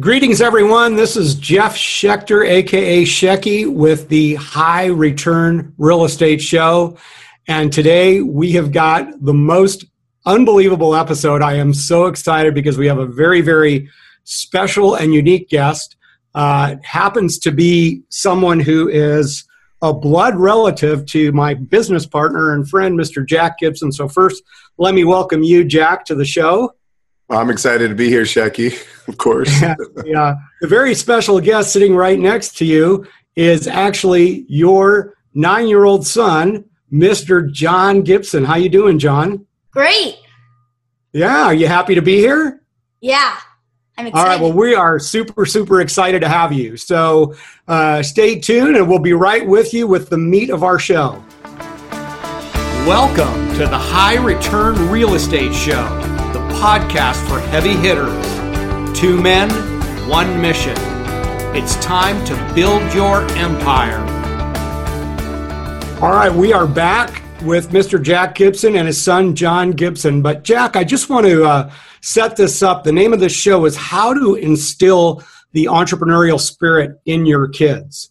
Greetings, everyone. This is Jeff Schechter, aka Shecky, with the High Return Real Estate Show. And today we have got the most unbelievable episode. I am so excited because we have a very, very special and unique guest. Uh, happens to be someone who is a blood relative to my business partner and friend, Mr. Jack Gibson. So, first, let me welcome you, Jack, to the show. I'm excited to be here, Shecky, of course. yeah. The very special guest sitting right next to you is actually your nine year old son, Mr. John Gibson. How you doing, John? Great. Yeah. Are you happy to be here? Yeah. I'm excited. All right. Well, we are super, super excited to have you. So uh, stay tuned and we'll be right with you with the meat of our show. Welcome to the High Return Real Estate Show podcast for heavy hitters. Two men, one mission. It's time to build your empire. All right, we are back with Mr. Jack Gibson and his son, John Gibson. But, Jack, I just want to uh, set this up. The name of the show is How to Instill the Entrepreneurial Spirit in Your Kids.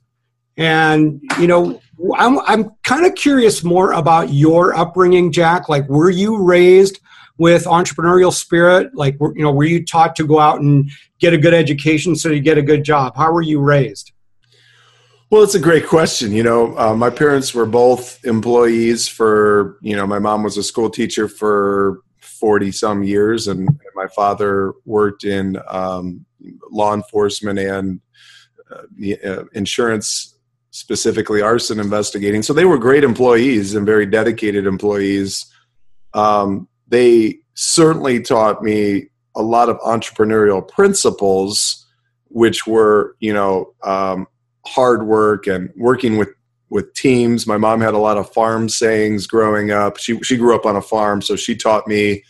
And, you know, I'm, I'm kind of curious more about your upbringing, Jack. Like, were you raised with entrepreneurial spirit? Like, you know, were you taught to go out and get a good education so you get a good job? How were you raised? Well, it's a great question. You know, uh, my parents were both employees for, you know, my mom was a school teacher for 40 some years, and, my father worked in um, law enforcement and uh, uh, insurance, specifically arson investigating. So they were great employees and very dedicated employees. Um, they certainly taught me a lot of entrepreneurial principles, which were, you know, um, hard work and working with with teams. My mom had a lot of farm sayings growing up. She she grew up on a farm, so she taught me,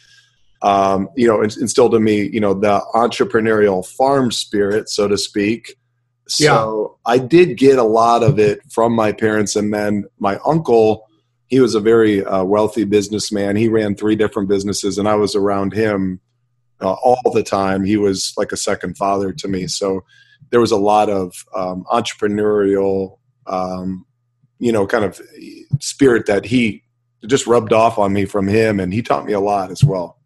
um, you know, instilled in me, you know, the entrepreneurial farm spirit, so to speak. So yeah. I did get a lot of it from my parents, and then my uncle he was a very uh, wealthy businessman. He ran three different businesses, and I was around him uh, all the time. He was like a second father to me. So there was a lot of um, entrepreneurial, um, you know, kind of spirit that he just rubbed off on me from him, and he taught me a lot as well.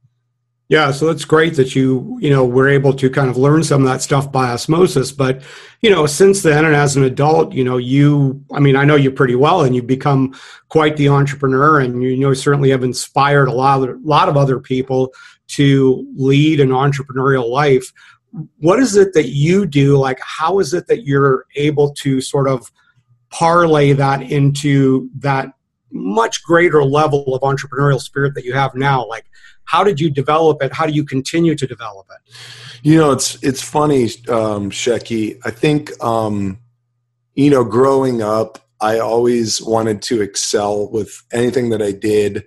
Yeah, so it's great that you, you know, were able to kind of learn some of that stuff by osmosis. But, you know, since then and as an adult, you know, you, I mean, I know you pretty well and you've become quite the entrepreneur and you know, certainly have inspired a lot of, lot of other people to lead an entrepreneurial life. What is it that you do? Like, how is it that you're able to sort of parlay that into that much greater level of entrepreneurial spirit that you have now? Like, how did you develop it? How do you continue to develop it? You know, it's it's funny, um, Shecky. I think um, you know, growing up, I always wanted to excel with anything that I did.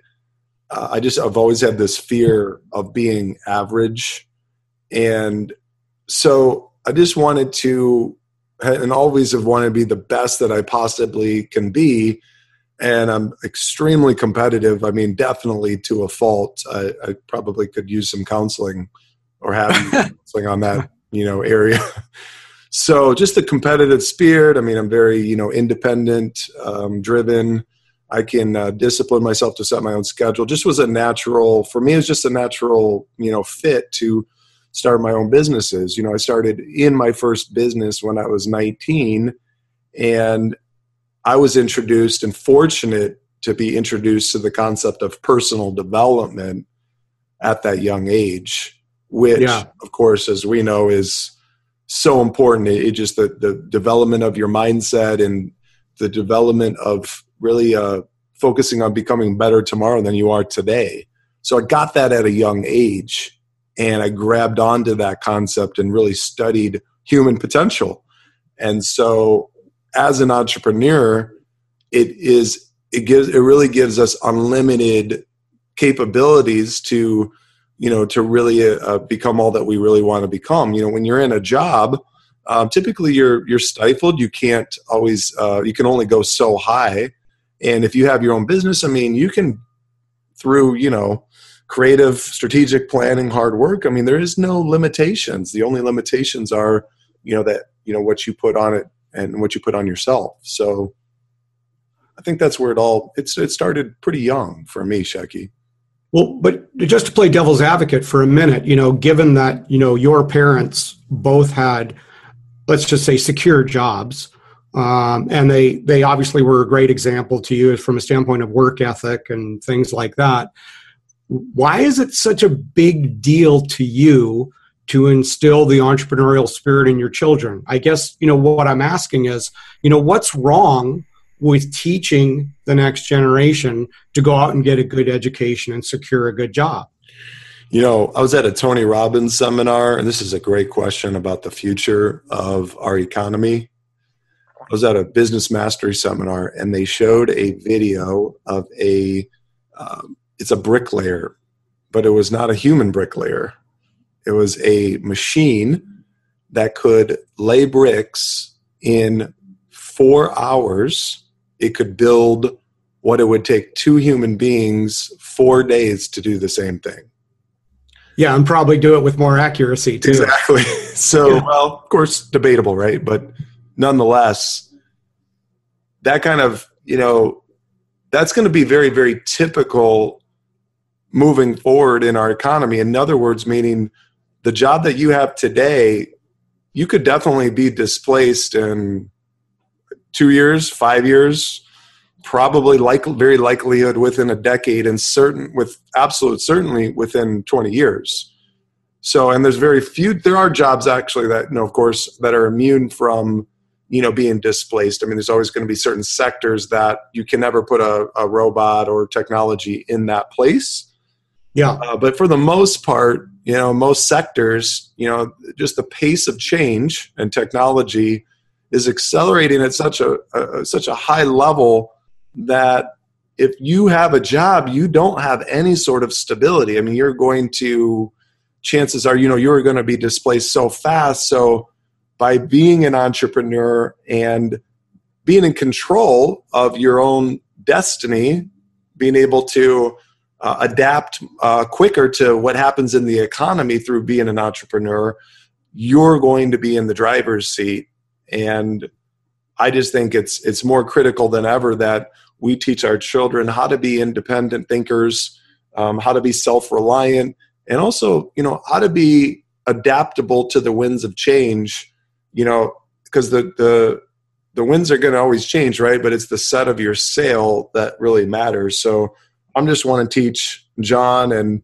Uh, I just I've always had this fear of being average, and so I just wanted to, and always have wanted to be the best that I possibly can be and I'm extremely competitive. I mean, definitely to a fault. I, I probably could use some counseling or have counseling on that, you know, area. so just the competitive spirit. I mean, I'm very, you know, independent, um, driven. I can uh, discipline myself to set my own schedule. Just was a natural for me. It was just a natural, you know, fit to start my own businesses. You know, I started in my first business when I was 19, and I was introduced and fortunate to be introduced to the concept of personal development at that young age, which, yeah. of course, as we know, is so important. It, it, just the, the development of your mindset and the development of really uh, focusing on becoming better tomorrow than you are today. So I got that at a young age, and I grabbed onto that concept and really studied human potential. And so as an entrepreneur, it is it gives it really gives us unlimited capabilities to you know to really uh, become all that we really want to become. You know, when you're in a job, um, typically you're you're stifled. You can't always uh, you can only go so high. And if you have your own business, I mean, you can through you know creative strategic planning hard work i mean there is no limitations the only limitations are you know that you know what you put on it and what you put on yourself. So i think that's where it all it's it started pretty young for me shecky well but just to play devil's advocate for a minute you know given that you know your parents both had let's just say secure jobs um, and they they obviously were a great example to you from a standpoint of work ethic and things like that why is it such a big deal to you to instill the entrepreneurial spirit in your children. I guess you know what i'm asking is you know what's wrong with teaching the next generation to go out and get a good education and secure a good job? You know i was at a tony robbins seminar and this is a great question about the future of our economy. I was at a business mastery seminar and they showed a video of a um, it's a bricklayer, but it was not a human bricklayer. It was a machine that could lay bricks in four hours. It could build what it would take two human beings four days to do the same thing. Yeah, and probably do it with more accuracy too. Exactly. So, yeah. well, of course, debatable, right? But nonetheless, that kind of, you know, that's going to be very, very typical moving forward in our economy. In other words, meaning the job that you have today, you could definitely be displaced in two years, five years, probably like very likelihood within a decade, and certain with absolute certainly within 20 years. So, and there's very few. There are jobs actually that, you know, of course, that are immune from you know being displaced. I mean, there's always going to be certain sectors that you can never put a, a robot or technology in that place yeah. Uh, but for the most part, you know, most sectors, you know, just the pace of change and technology is accelerating at such a, a such a high level that if you have a job, you don't have any sort of stability. I mean, you're going to chances are, you know, you're going to be displaced so fast. So by being an entrepreneur and being in control of your own destiny, being able to uh, adapt uh, quicker to what happens in the economy through being an entrepreneur, you're going to be in the driver's seat. And I just think it's it's more critical than ever that we teach our children how to be independent thinkers, um, how to be self-reliant, and also you know how to be adaptable to the winds of change. You know, because the the the winds are going to always change, right? But it's the set of your sail that really matters. So I'm just want to teach John and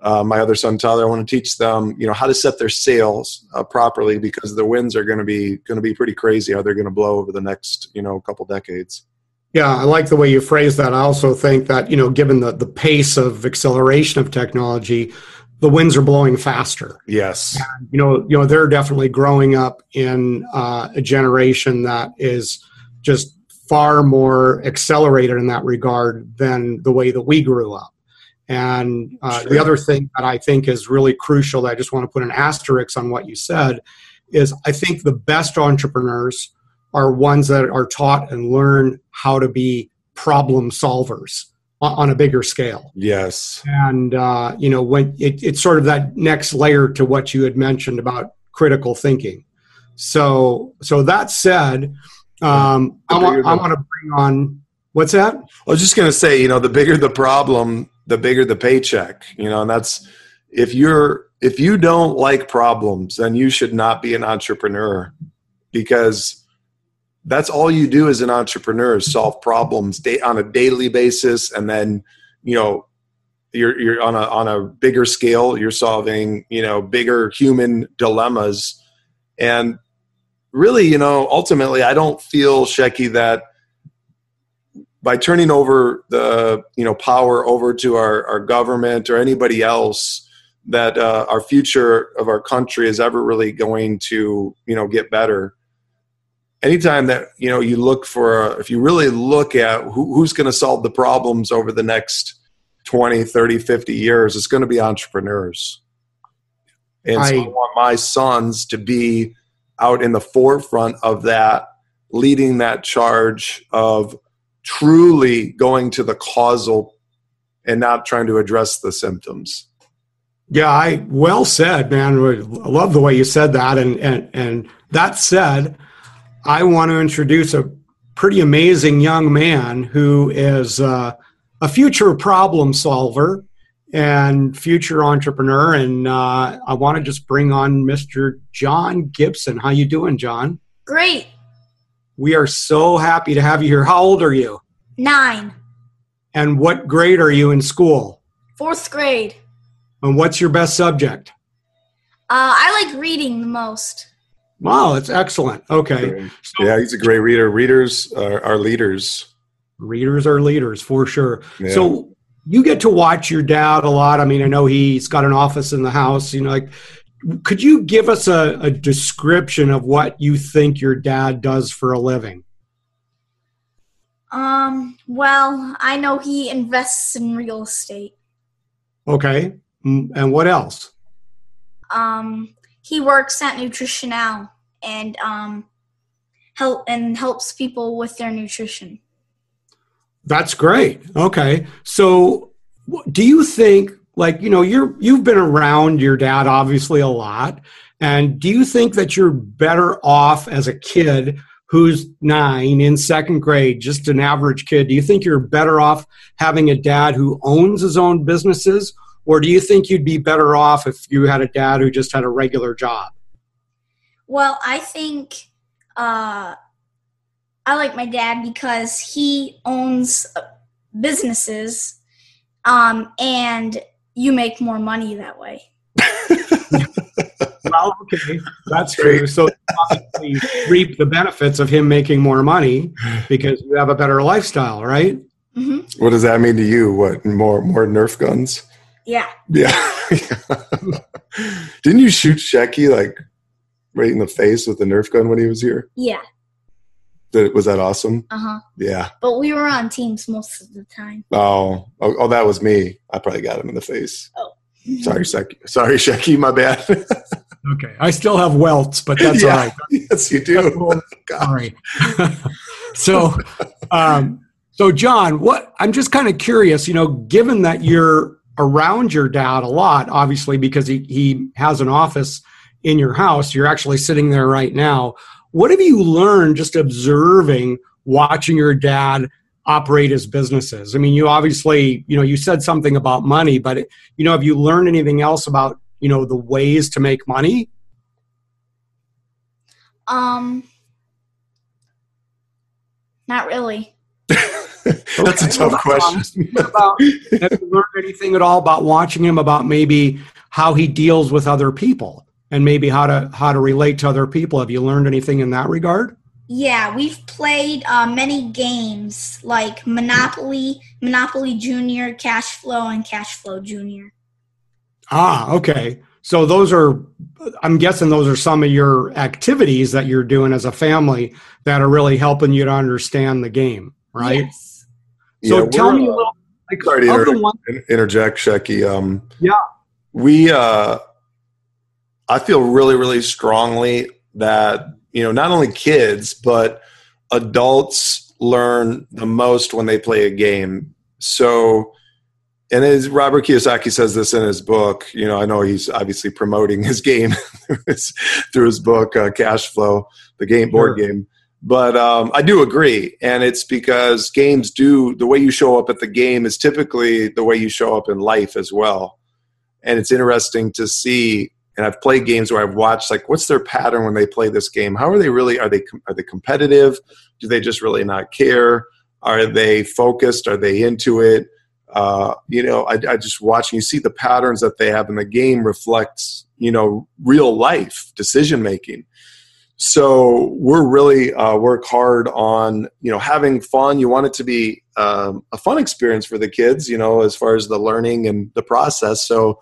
uh, my other son Tyler. I want to teach them, you know, how to set their sails uh, properly because the winds are going to be going to be pretty crazy. How they're going to blow over the next, you know, couple decades. Yeah, I like the way you phrase that. I also think that you know, given the the pace of acceleration of technology, the winds are blowing faster. Yes, and, you know, you know, they're definitely growing up in uh, a generation that is just far more accelerated in that regard than the way that we grew up. And uh, sure. the other thing that I think is really crucial, that I just want to put an asterisk on what you said, is I think the best entrepreneurs are ones that are taught and learn how to be problem solvers on a bigger scale. Yes. And, uh, you know, when it, it's sort of that next layer to what you had mentioned about critical thinking. So, so that said, um, I want, I want to bring on what's that? I was just going to say, you know, the bigger the problem, the bigger the paycheck. You know, and that's if you're if you don't like problems, then you should not be an entrepreneur because that's all you do as an entrepreneur is solve problems on a daily basis, and then you know you're you're on a on a bigger scale. You're solving you know bigger human dilemmas, and really, you know, ultimately, I don't feel Shecky that by turning over the you know power over to our, our government or anybody else that uh, our future of our country is ever really going to you know get better. Anytime that you know you look for if you really look at who, who's going to solve the problems over the next 20 30 50 years it's going to be entrepreneurs. And I, so i want my sons to be out in the forefront of that, leading that charge of truly going to the causal and not trying to address the symptoms. Yeah, I well said, man. I love the way you said that. And and and that said, I want to introduce a pretty amazing young man who is uh, a future problem solver and future entrepreneur. And uh, I want to just bring on Mr. John Gibson. How you doing, John? Great. We are so happy to have you here. How old are you? Nine. And what grade are you in school? Fourth grade. And what's your best subject? Uh, I like reading the most. Wow, that's excellent. Okay. So, yeah, he's a great reader. Readers are, are leaders. Readers are leaders for sure. Yeah. So you get to watch your dad a lot. I mean, I know he's got an office in the house. You know, like, could you give us a, a description of what you think your dad does for a living? Um. Well, I know he invests in real estate. Okay. And what else? Um, he works at Nutritionale and um, help and helps people with their nutrition. That's great. Okay, so do you think, like, you know, you're you've been around your dad obviously a lot, and do you think that you're better off as a kid? who's nine in second grade, just an average kid, do you think you're better off having a dad who owns his own businesses or do you think you'd be better off if you had a dad who just had a regular job? Well, I think uh, I like my dad because he owns uh, businesses um, and you make more money that way. well, okay, that's true. So you reap the benefits of him making more money because you have a better lifestyle, right? Mm-hmm. What does that mean to you? What more more Nerf guns? Yeah. Yeah. Didn't you shoot Shecky like right in the face with the Nerf gun when he was here? Yeah. That was that awesome? Uh huh. Yeah. But we were on teams most of the time. Oh, oh, oh that was me. I probably got him in the face. Oh. Sorry, Shecky. Sorry, Shecky. My bad. okay, I still have welts, but that's yeah. all right. Yes, you do. all right. so, um, so John, what I'm just kind of curious. You know, given that you're around your dad a lot, obviously, because he, he has an office in your house. You're actually sitting there right now. What have you learned just observing, watching your dad operate his businesses? I mean, you obviously, you know, you said something about money, but, you know, have you learned anything else about, you know, the ways to make money? Um, not really. That's a tough question. about, have you learned anything at all about watching him about maybe how he deals with other people and maybe how to how to relate to other people? Have you learned anything in that regard? Yeah, we've played uh, many games like Monopoly, Monopoly Junior, Cash Flow, and Cash Flow Junior. Ah, okay. So those are, I'm guessing those are some of your activities that you're doing as a family that are really helping you to understand the game, right? Yes. So yeah, tell me a little. Like, sorry to inter- one- interject, Shecky. Um, yeah, we. Uh, I feel really, really strongly that you know not only kids but adults learn the most when they play a game. So, and as Robert Kiyosaki says this in his book, you know, I know he's obviously promoting his game through his book, uh, Cash Flow, the game board sure. game. But um, I do agree, and it's because games do the way you show up at the game is typically the way you show up in life as well. And it's interesting to see. And I've played games where I've watched like, what's their pattern when they play this game? How are they really? Are they are they competitive? Do they just really not care? Are they focused? Are they into it? Uh, you know, I, I just watching you see the patterns that they have in the game reflects, you know, real life decision making so we're really uh, work hard on you know having fun you want it to be um, a fun experience for the kids you know as far as the learning and the process so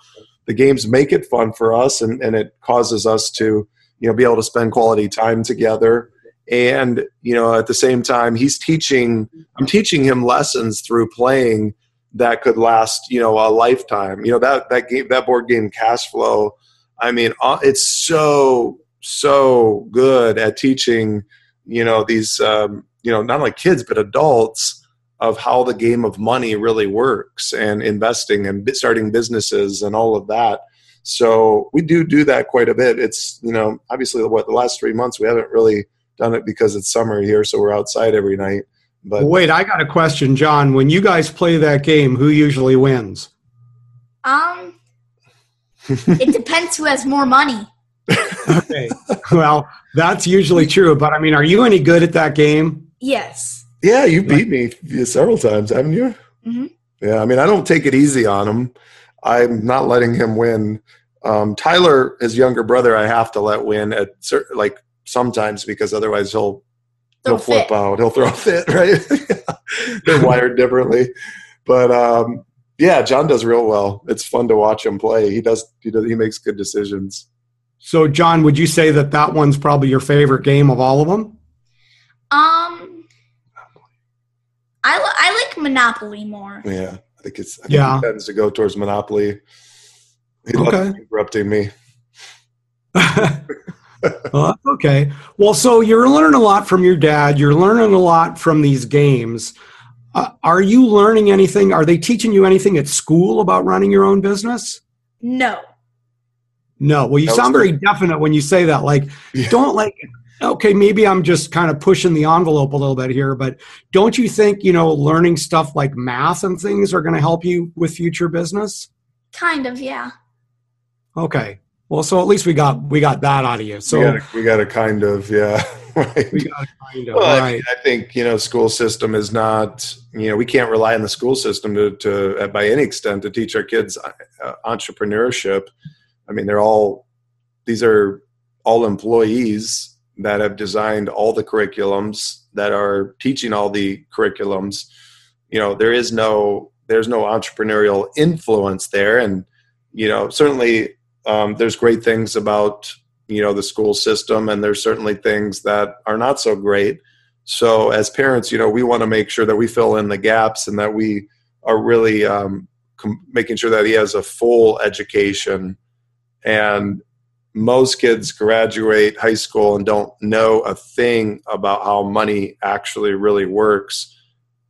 the games make it fun for us and, and it causes us to you know be able to spend quality time together. And you know at the same time he's teaching i'm teaching him lessons through playing that could last you know a lifetime. You know that that game that board game cash flow i mean uh, it's so so good at teaching, you know, these, um, you know, not only kids but adults of how the game of money really works and investing and starting businesses and all of that. So we do do that quite a bit. It's you know obviously what the last three months we haven't really done it because it's summer here, so we're outside every night. But wait, I got a question, John. When you guys play that game, who usually wins? Um, it depends who has more money. okay. Well, that's usually true. But I mean, are you any good at that game? Yes. Yeah, you beat me several times, haven't you? hmm Yeah, I mean, I don't take it easy on him. I'm not letting him win. Um, Tyler, his younger brother, I have to let win at certain, like sometimes because otherwise he'll Throw he'll flip fit. out. He'll throw a fit, right? They're wired differently, but um, yeah, John does real well. It's fun to watch him play. He does. He does. He makes good decisions. So, John, would you say that that one's probably your favorite game of all of them? Um, I li- I like Monopoly more. Yeah, I think it's. I think Yeah. he tends to go towards Monopoly. He loves Okay. interrupting me. well, okay. Well, so you're learning a lot from your dad. You're learning a lot from these games. Uh, are you learning anything? Are they teaching you anything at school about running your own business? No. No. Well, you That was sound very definite when you say that. Like, Yeah. don't like. Okay, maybe I'm just kind of pushing the envelope a little bit here, but don't you think you know learning stuff like math and things are going to help you with future business? Kind of, yeah. Okay. Well, so at least we got we got that out of you. So we got. We got to kind of. Yeah. Right. we got kind of Well, I, mean, I think you know, school system is not. You know, we can't rely on the school system to, to uh, by any extent, to teach our kids uh, entrepreneurship. I mean, they're all. These are all employees that have designed all the curriculums that are teaching all the curriculums. You know, there is no there's no entrepreneurial influence there, and you know, certainly um, there's great things about you know the school system and there's certainly things that are not so great. So as parents you know we want to make sure that we fill in the gaps and that we are really um, com- making sure that he has a full education. And most kids graduate high school and don't know a thing about how money actually really works.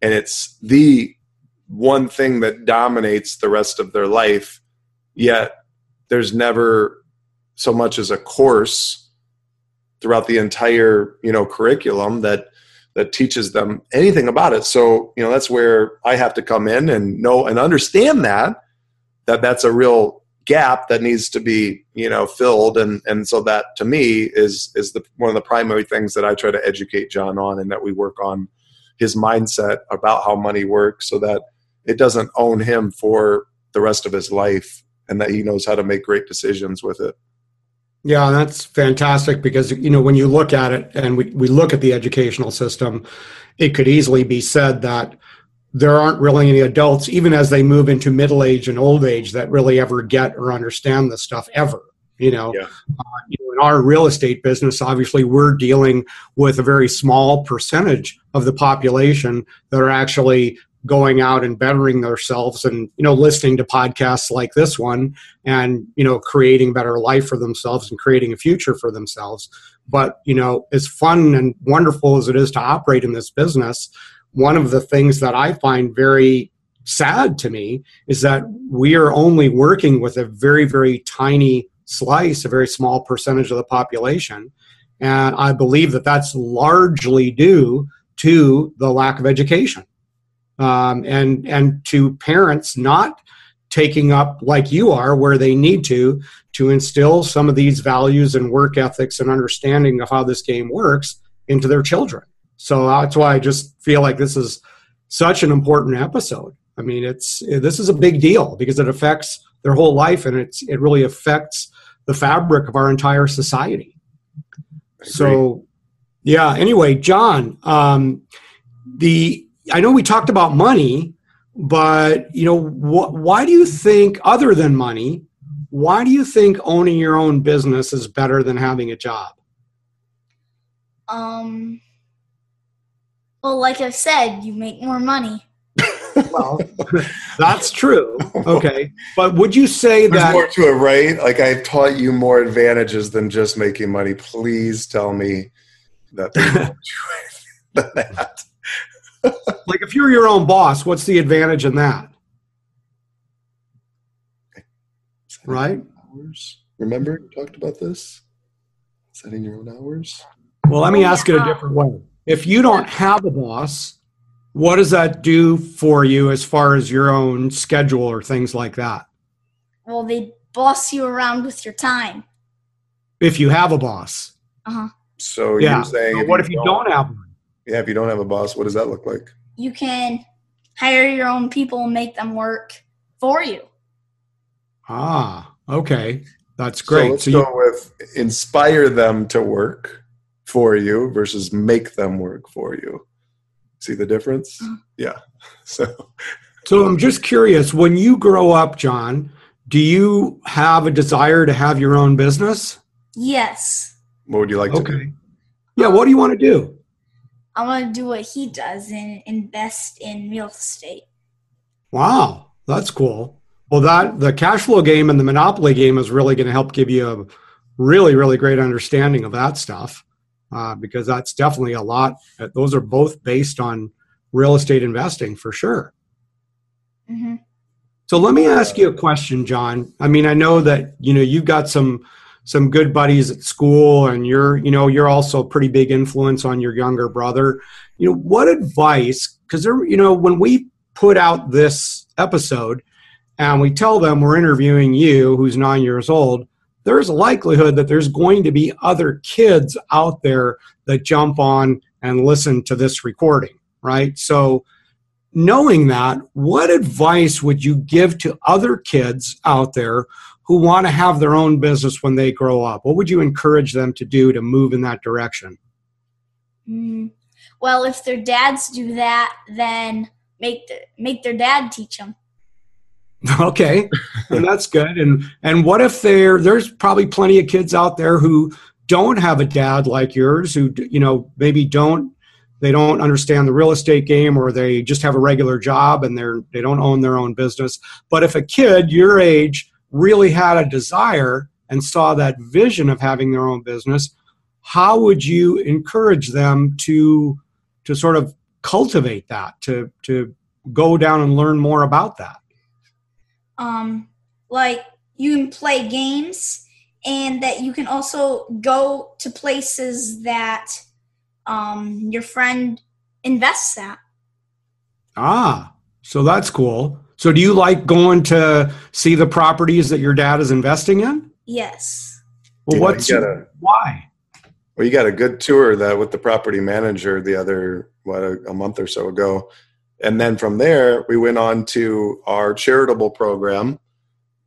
And it's the one thing that dominates the rest of their life yet there's never so much as a course throughout the entire you know curriculum that that teaches them anything about it. So you know that's where i have to come in and know and understand that that that's a real gap that needs to be you know filled. And and so that to me is is the one of the primary things that i try to educate john on and that we work on his mindset about how money works so that it doesn't own him for the rest of his life and that he knows how to make great decisions with it. Yeah, that's fantastic because you know when you look at it and we, we look at the educational system, it could easily be said that there aren't really any adults, even as they move into middle age and old age, that really ever get or understand this stuff ever. You know, Yeah. uh, you know, in our real estate business, obviously we're dealing with a very small percentage of the population that are actually going out and bettering themselves and you know listening to podcasts like this one and you know creating a better life for themselves and creating a future for themselves but you know as fun and wonderful as it is to operate in this business one of the things that i find very sad to me is that we are only working with a very very tiny slice a very small percentage of the population. And i believe that that's largely due to the lack of education. Um, and and to parents not taking up like you are where they need to to instill some of these values and work ethics and understanding of how this game works into their children so that's why i just feel like this is such an important episode. I mean it's this is a big deal because it affects their whole life and it's it really affects the fabric of our entire society. So yeah anyway john um, the i know we talked about money but you know wh- why do you think other than money why do you think owning your own business is better than having a job? Um. Well, like I said, you make more money. well that's true okay but would you say There's that more to it, right? Like I've taught you more advantages than just making money. Please tell me that there's more to it than that. like if you're your own boss, what's the advantage in that? Right? Hours. Remember, we talked about this? Setting your own hours? Well, let me ask it a different way. If you don't have a boss, what does that do for you as far as your own schedule or things like that? Well, they boss you around with your time. If you have a boss. Uh-huh. So Yeah. you're saying But what if you don't have one? Yeah, if you don't have a boss, what does that look like? You can hire your own people and make them work for you. Ah, okay. That's So great. let's So, you, go with inspire them to work for you versus make them work for you. See the difference? Mhm. Yeah. So so I'm just curious, when you grow up, John, do you have a desire to have your own business? Yes. what would you like to do? Okay. Yeah, what do you want to do? I want to do what he does and invest in real estate. Wow, that's cool. Well, that the cash flow game and the monopoly game is really going to help give you a really, really great understanding of that stuff, uh, because that's definitely a lot. uh, Those are both based on real estate investing for sure. hmm So let me ask you a question, John. I mean, I know that you know you've got some some good buddies at school, and you're you know you're also a pretty big influence on your younger brother. You know, what advice? Because there, you know, when we put out this episode and we tell them we're interviewing you, who's nine years old, there's a likelihood that there's going to be other kids out there that jump on and listen to this recording, right? So knowing that, what advice would you give to other kids out there who want to have their own business when they grow up? What would you encourage them to do to move in that direction? Mm. Well, if their dads do that, then make the, make their dad teach them. Okay, and that's good. And and what if there there's probably plenty of kids out there who don't have a dad like yours, who you know maybe don't they don't understand the real estate game, or they just have a regular job and they're they don't own their own business. But if a kid your age really had a desire and saw that vision of having their own business, how would you encourage them to to sort of cultivate that to to go down and learn more about that? Um, like you can play games, and that you can also go to places that um, your friend invests at. Ah, so that's cool. So do you like going to see the properties that your dad is investing in? Yes. Well, You know, what's you gotta- why? Well, you got a good tour that with the property manager the other what a, a month or so ago, and then from there we went on to our charitable program,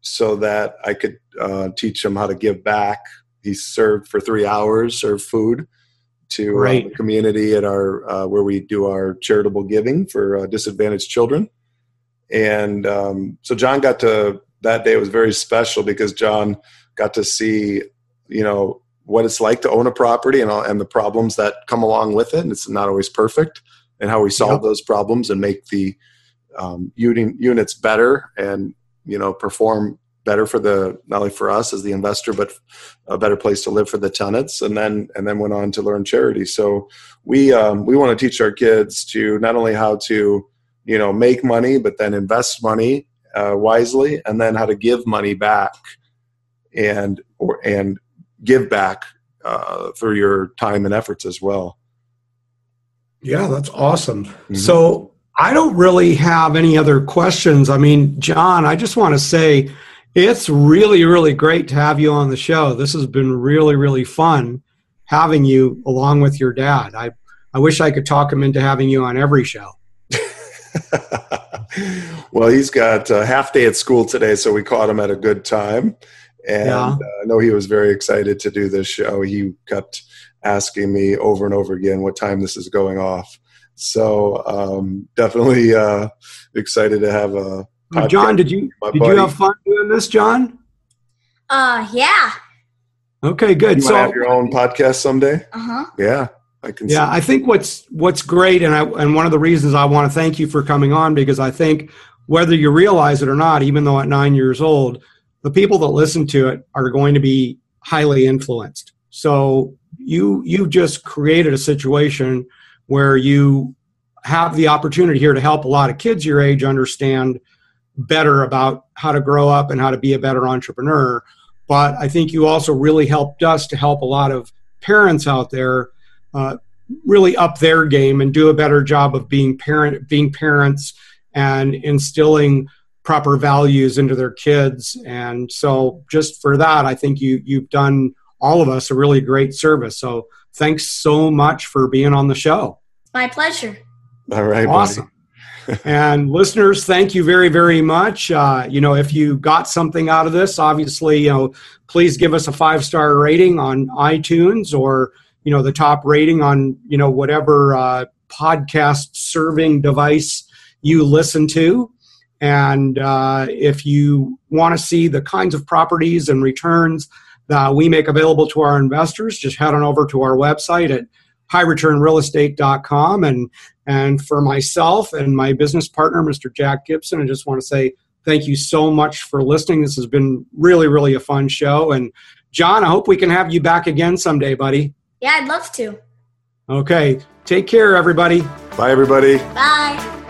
so that I could uh, teach him how to give back. He served for three hours, served food to uh, the community at our uh, where we do our charitable giving for uh, disadvantaged children, and um, so John got to that day was very special because John got to see you know what it's like to own a property and all, and the problems that come along with it. And it's not always perfect, and how we solve Yep. those problems and make the um, uni- units better and you know perform better for the not only for us as the investor, but a better place to live for the tenants. And then and then went on to learn charity. So we um, we want to teach our kids to not only how to you know make money, but then invest money uh, wisely, and then how to give money back and or and give back uh, through your time and efforts as well. Yeah, that's awesome. Mhm. So I don't really have any other questions. I mean, John, I just want to say it's really, really great to have you on the show. This has been really, really fun having you along with your dad. I, I wish I could talk him into having you on every show. well, he's got a half day at school today, so we caught him at a good time. And Yeah. uh, I know he was very excited to do this show. He kept asking me over and over again what time this is going off. So um, definitely uh, excited to have a Uh, John, did you did buddy. you have fun doing this, John? Uh, yeah. Okay, good. You so have your own podcast someday? Uh huh. Yeah, I can. Yeah, I think what's what's great, and I and one of the reasons I want to thank you for coming on because I think whether you realize it or not, even though at nine years old, the people that listen to it are going to be highly influenced. So you you just created a situation where you have the opportunity here to help a lot of kids your age understand better about how to grow up and how to be a better entrepreneur. But I think you also really helped us to help a lot of parents out there uh, really up their game and do a better job of being parent being parents and instilling proper values into their kids. And so just for that, I think you you've done all of us a really great service. So thanks so much for being on the show. My pleasure. All right, awesome. and listeners, thank you very, very much. Uh, you know, if you got something out of this, obviously, you know, please give us a five star rating on iTunes or you know the top rating on you know whatever uh, podcast serving device you listen to. And uh, if you want to see the kinds of properties and returns that we make available to our investors, just head on over to our website at highreturnrealestate.com. And, and for myself and my business partner, Mr. Jack Gibson, I just want to say thank you so much for listening. This has been really, really a fun show. And John, I hope we can have you back again someday, buddy. Yeah, I'd love to. Okay. Take care, everybody. Bye, everybody. Bye.